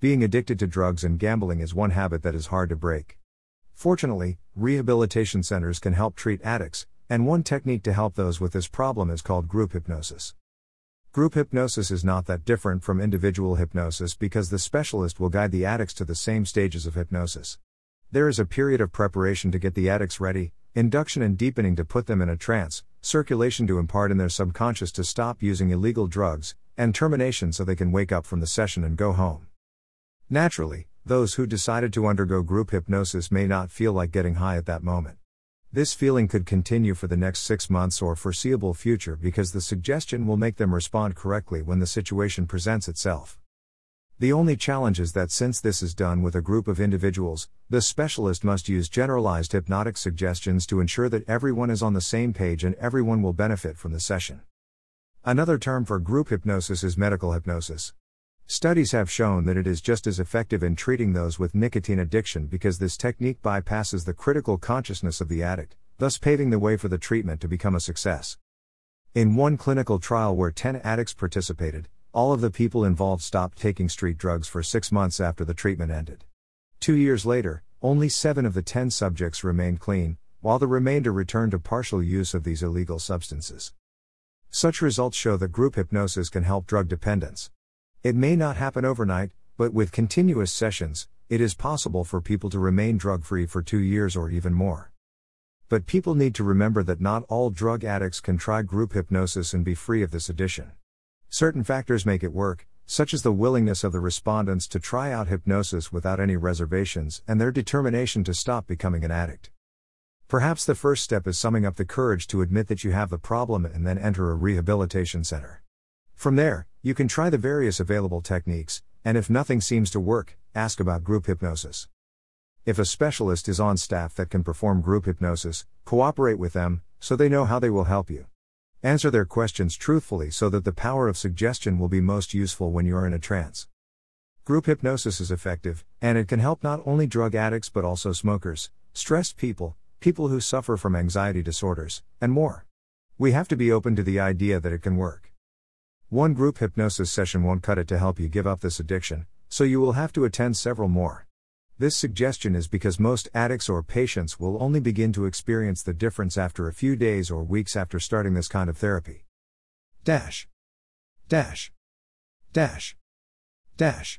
Being addicted to drugs and gambling is one habit that is hard to break. Fortunately, rehabilitation centers can help treat addicts, and one technique to help those with this problem is called group hypnosis. Group hypnosis is not that different from individual hypnosis because the specialist will guide the addicts to the same stages of hypnosis. There is a period of preparation to get the addicts ready, induction and deepening to put them in a trance, circulation to impart in their subconscious to stop using illegal drugs, and termination so they can wake up from the session and go home. Naturally, those who decided to undergo group hypnosis may not feel like getting high at that moment. This feeling could continue for the next six months or foreseeable future because the suggestion will make them respond correctly when the situation presents itself. The only challenge is that since this is done with a group of individuals, the specialist must use generalized hypnotic suggestions to ensure that everyone is on the same page and everyone will benefit from the session. Another term for group hypnosis is medical hypnosis. Studies have shown that it is just as effective in treating those with nicotine addiction because this technique bypasses the critical consciousness of the addict, thus paving the way for the treatment to become a success. In one clinical trial where 10 addicts participated, all of the people involved stopped taking street drugs for six months after the treatment ended. Two years later, only seven of the 10 subjects remained clean, while the remainder returned to partial use of these illegal substances. Such results show that group hypnosis can help drug dependence. It may not happen overnight, but with continuous sessions, it is possible for people to remain drug free for two years or even more. But people need to remember that not all drug addicts can try group hypnosis and be free of this addiction. Certain factors make it work, such as the willingness of the respondents to try out hypnosis without any reservations and their determination to stop becoming an addict. Perhaps the first step is summing up the courage to admit that you have the problem and then enter a rehabilitation center. From there, you can try the various available techniques, and if nothing seems to work, ask about group hypnosis. If a specialist is on staff that can perform group hypnosis, cooperate with them, so they know how they will help you. Answer their questions truthfully so that the power of suggestion will be most useful when you are in a trance. Group hypnosis is effective, and it can help not only drug addicts but also smokers, stressed people, people who suffer from anxiety disorders, and more. We have to be open to the idea that it can work. One group hypnosis session won't cut it to help you give up this addiction, so you will have to attend several more. This suggestion is because most addicts or patients will only begin to experience the difference after a few days or weeks after starting this kind of therapy. Dash. Dash. Dash. Dash.